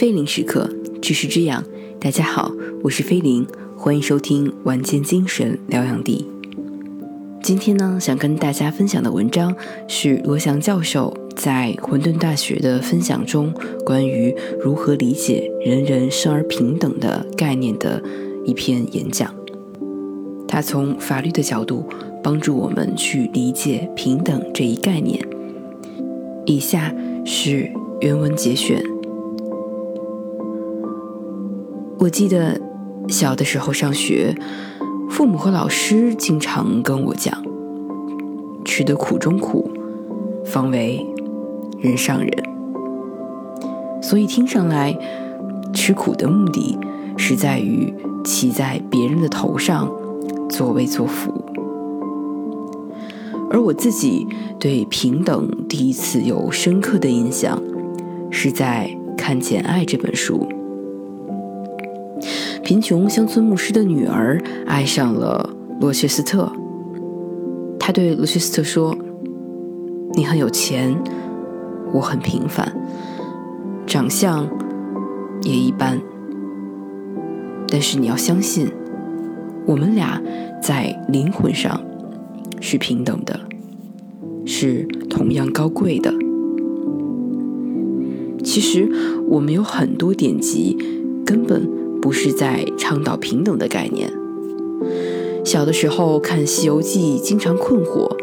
菲林时刻，只是这样。大家好，我是菲林，欢迎收听晚间精神疗养地。今天呢，想跟大家分享的文章是罗翔教授在混沌大学的分享中关于如何理解“人人生而平等”的概念的一篇演讲。他从法律的角度帮助我们去理解平等这一概念。以下是原文节选。我记得小的时候上学，父母和老师经常跟我讲：“吃得苦中苦，方为人上人。”所以听上来，吃苦的目的是在于骑在别人的头上作威作福。而我自己对平等第一次有深刻的印象，是在看《简爱》这本书。贫穷乡村牧师的女儿爱上了罗切斯特。他对罗切斯特说：“你很有钱，我很平凡，长相也一般。但是你要相信，我们俩在灵魂上是平等的，是同样高贵的。其实我们有很多典籍，根本。”不是在倡导平等的概念。小的时候看《西游记》，经常困惑，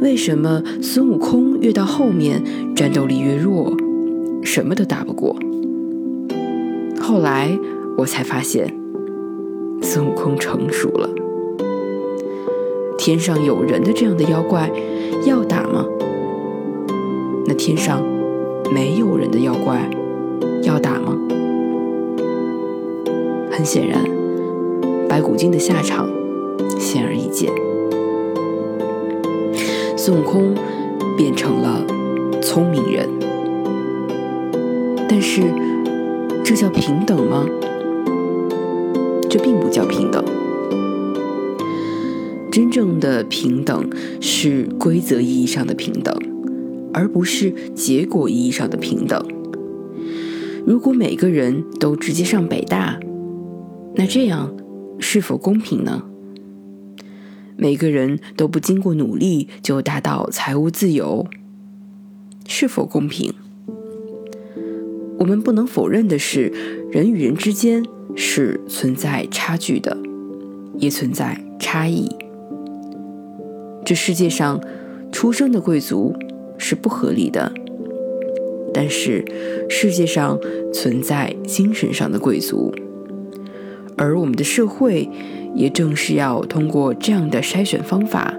为什么孙悟空越到后面战斗力越弱，什么都打不过。后来我才发现，孙悟空成熟了。天上有人的这样的妖怪，要打吗？那天上没有人的妖怪，很显然，白骨精的下场显而易见。孙悟空变成了聪明人，但是这叫平等吗？这并不叫平等。真正的平等是规则意义上的平等，而不是结果意义上的平等。如果每个人都直接上北大，那这样是否公平呢？每个人都不经过努力就达到财务自由，是否公平？我们不能否认的是，人与人之间是存在差距的，也存在差异。这世界上出生的贵族是不合理的，但是世界上存在精神上的贵族。而我们的社会，也正是要通过这样的筛选方法，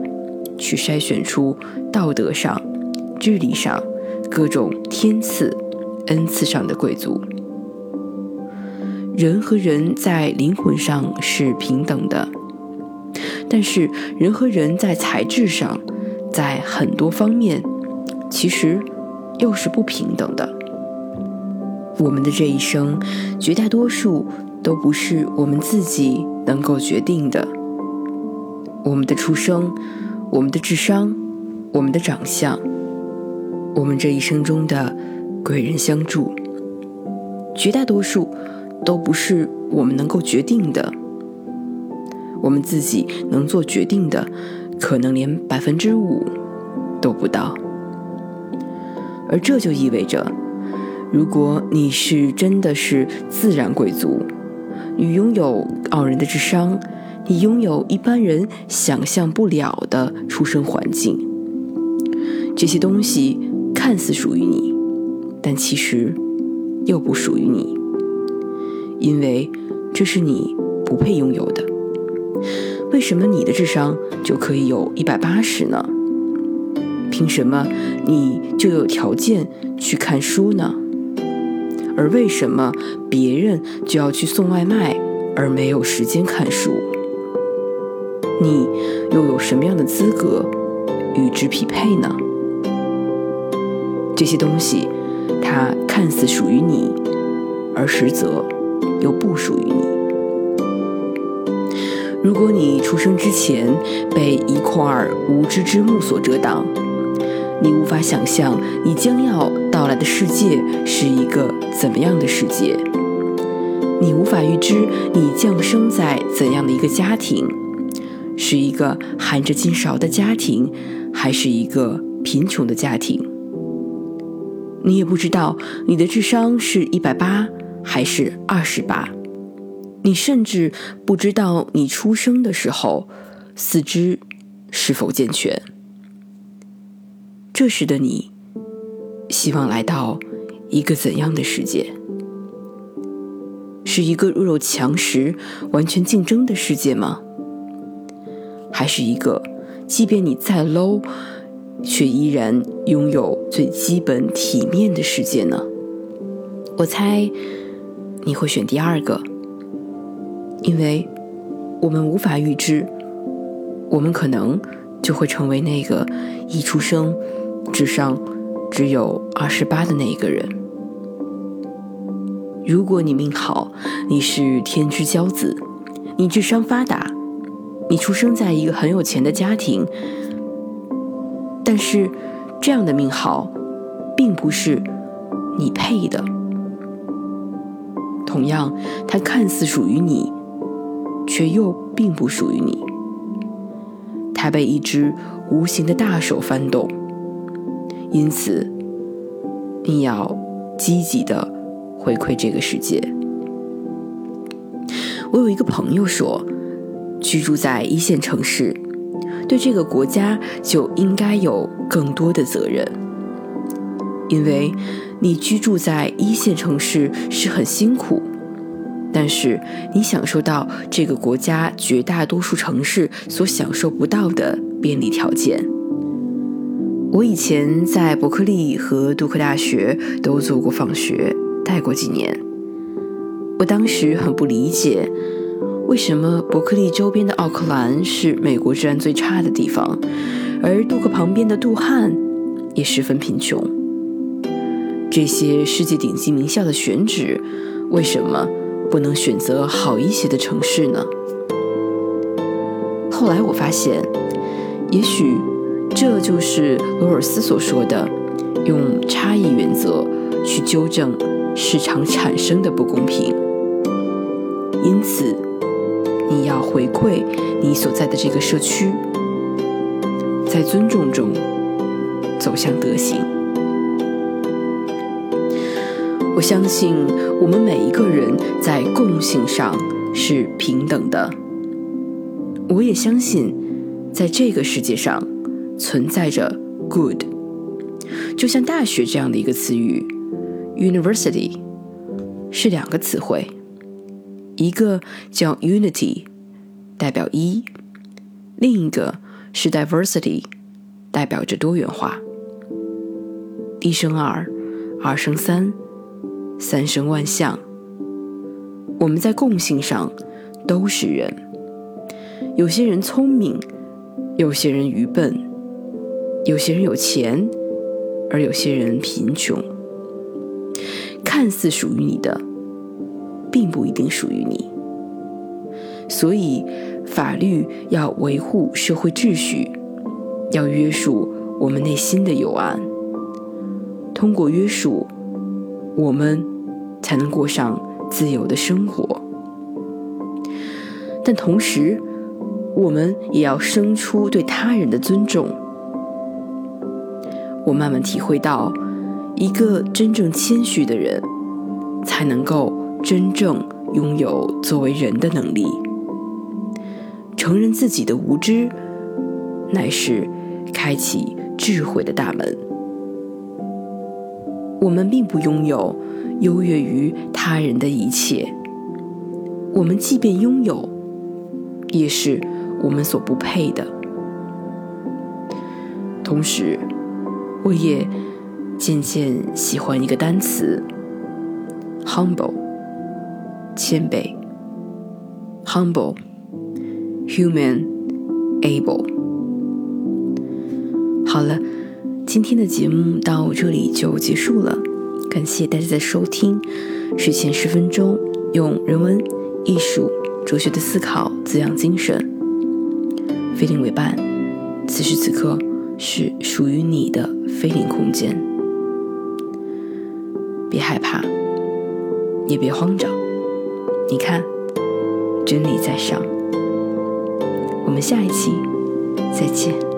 去筛选出道德上、智力上各种天赐、恩赐上的贵族。人和人在灵魂上是平等的，但是人和人在才智上，在很多方面，其实又是不平等的。我们的这一生，绝大多数。都不是我们自己能够决定的。我们的出生，我们的智商，我们的长相，我们这一生中的贵人相助，绝大多数都不是我们能够决定的。我们自己能做决定的，可能连百分之五都不到。而这就意味着，如果你是真的是自然贵族。你拥有傲人的智商，你拥有一般人想象不了的出生环境。这些东西看似属于你，但其实又不属于你，因为这是你不配拥有的。为什么你的智商就可以有一百八十呢？凭什么你就有条件去看书呢？而为什么别人就要去送外卖，而没有时间看书？你又有什么样的资格与之匹配呢？这些东西，它看似属于你，而实则又不属于你。如果你出生之前被一块无知之幕所遮挡，你无法想象你将要到。来的世界是一个怎么样的世界。你无法预知你降生在怎样的一个家庭，是一个含着金勺的家庭，还是一个贫穷的家庭。你也不知道你的智商是一百八还是二十八，你甚至不知道你出生的时候四肢是否健全。这时的你，希望来到一个怎样的世界？是一个弱肉强食、完全竞争的世界吗？还是一个，即便你再 low，却依然拥有最基本体面的世界呢？我猜你会选第二个，因为我们无法预知，我们可能就会成为那个一出生智商只有二十八的那一个人。如果你命好，你是天之骄子，你智商发达，你出生在一个很有钱的家庭，但是这样的命好，并不是你配的。同样，它看似属于你，却又并不属于你。它被一只无形的大手翻动，因此你要积极的。回馈这个世界。我有一个朋友说，居住在一线城市，对这个国家就应该有更多的责任，因为你居住在一线城市是很辛苦，但是你享受到这个国家绝大多数城市所享受不到的便利条件。我以前在伯克利和杜克大学都做过访学。待过几年，我当时很不理解，为什么伯克利周边的奥克兰是美国治安最差的地方，而杜克旁边的杜汉也十分贫穷。这些世界顶级名校的选址，为什么不能选择好一些的城市呢？后来我发现，也许这就是罗尔斯所说的，用差异原则去纠正。市场产生的不公平，因此你要回馈你所在的这个社区，在尊重中走向德行。我相信我们每一个人在共性上是平等的。我也相信，在这个世界上存在着 good，就像大学这样的一个词语。University 是两个词汇，一个叫 Unity，代表一；另一个是 Diversity，代表着多元化。一生二，二生三，三生万象。我们在共性上都是人，有些人聪明，有些人愚笨，有些人有钱，而有些人贫穷。看似属于你的，并不一定属于你。所以，法律要维护社会秩序，要约束我们内心的幽暗。通过约束，我们才能过上自由的生活。但同时，我们也要生出对他人的尊重。我慢慢体会到。一个真正谦虚的人，才能够真正拥有作为人的能力。承认自己的无知，乃是开启智慧的大门。我们并不拥有优越于他人的一切，我们即便拥有，也是我们所不配的。同时，我也。渐渐喜欢一个单词，humble，谦卑，humble，human，able。好了，今天的节目到这里就结束了，感谢大家的收听。睡前十分钟，用人文、艺术、哲学的思考滋养精神。菲林为伴，此时此刻是属于你的菲林空间。别害怕，也别慌张。你看，真理在上。我们下一期再见。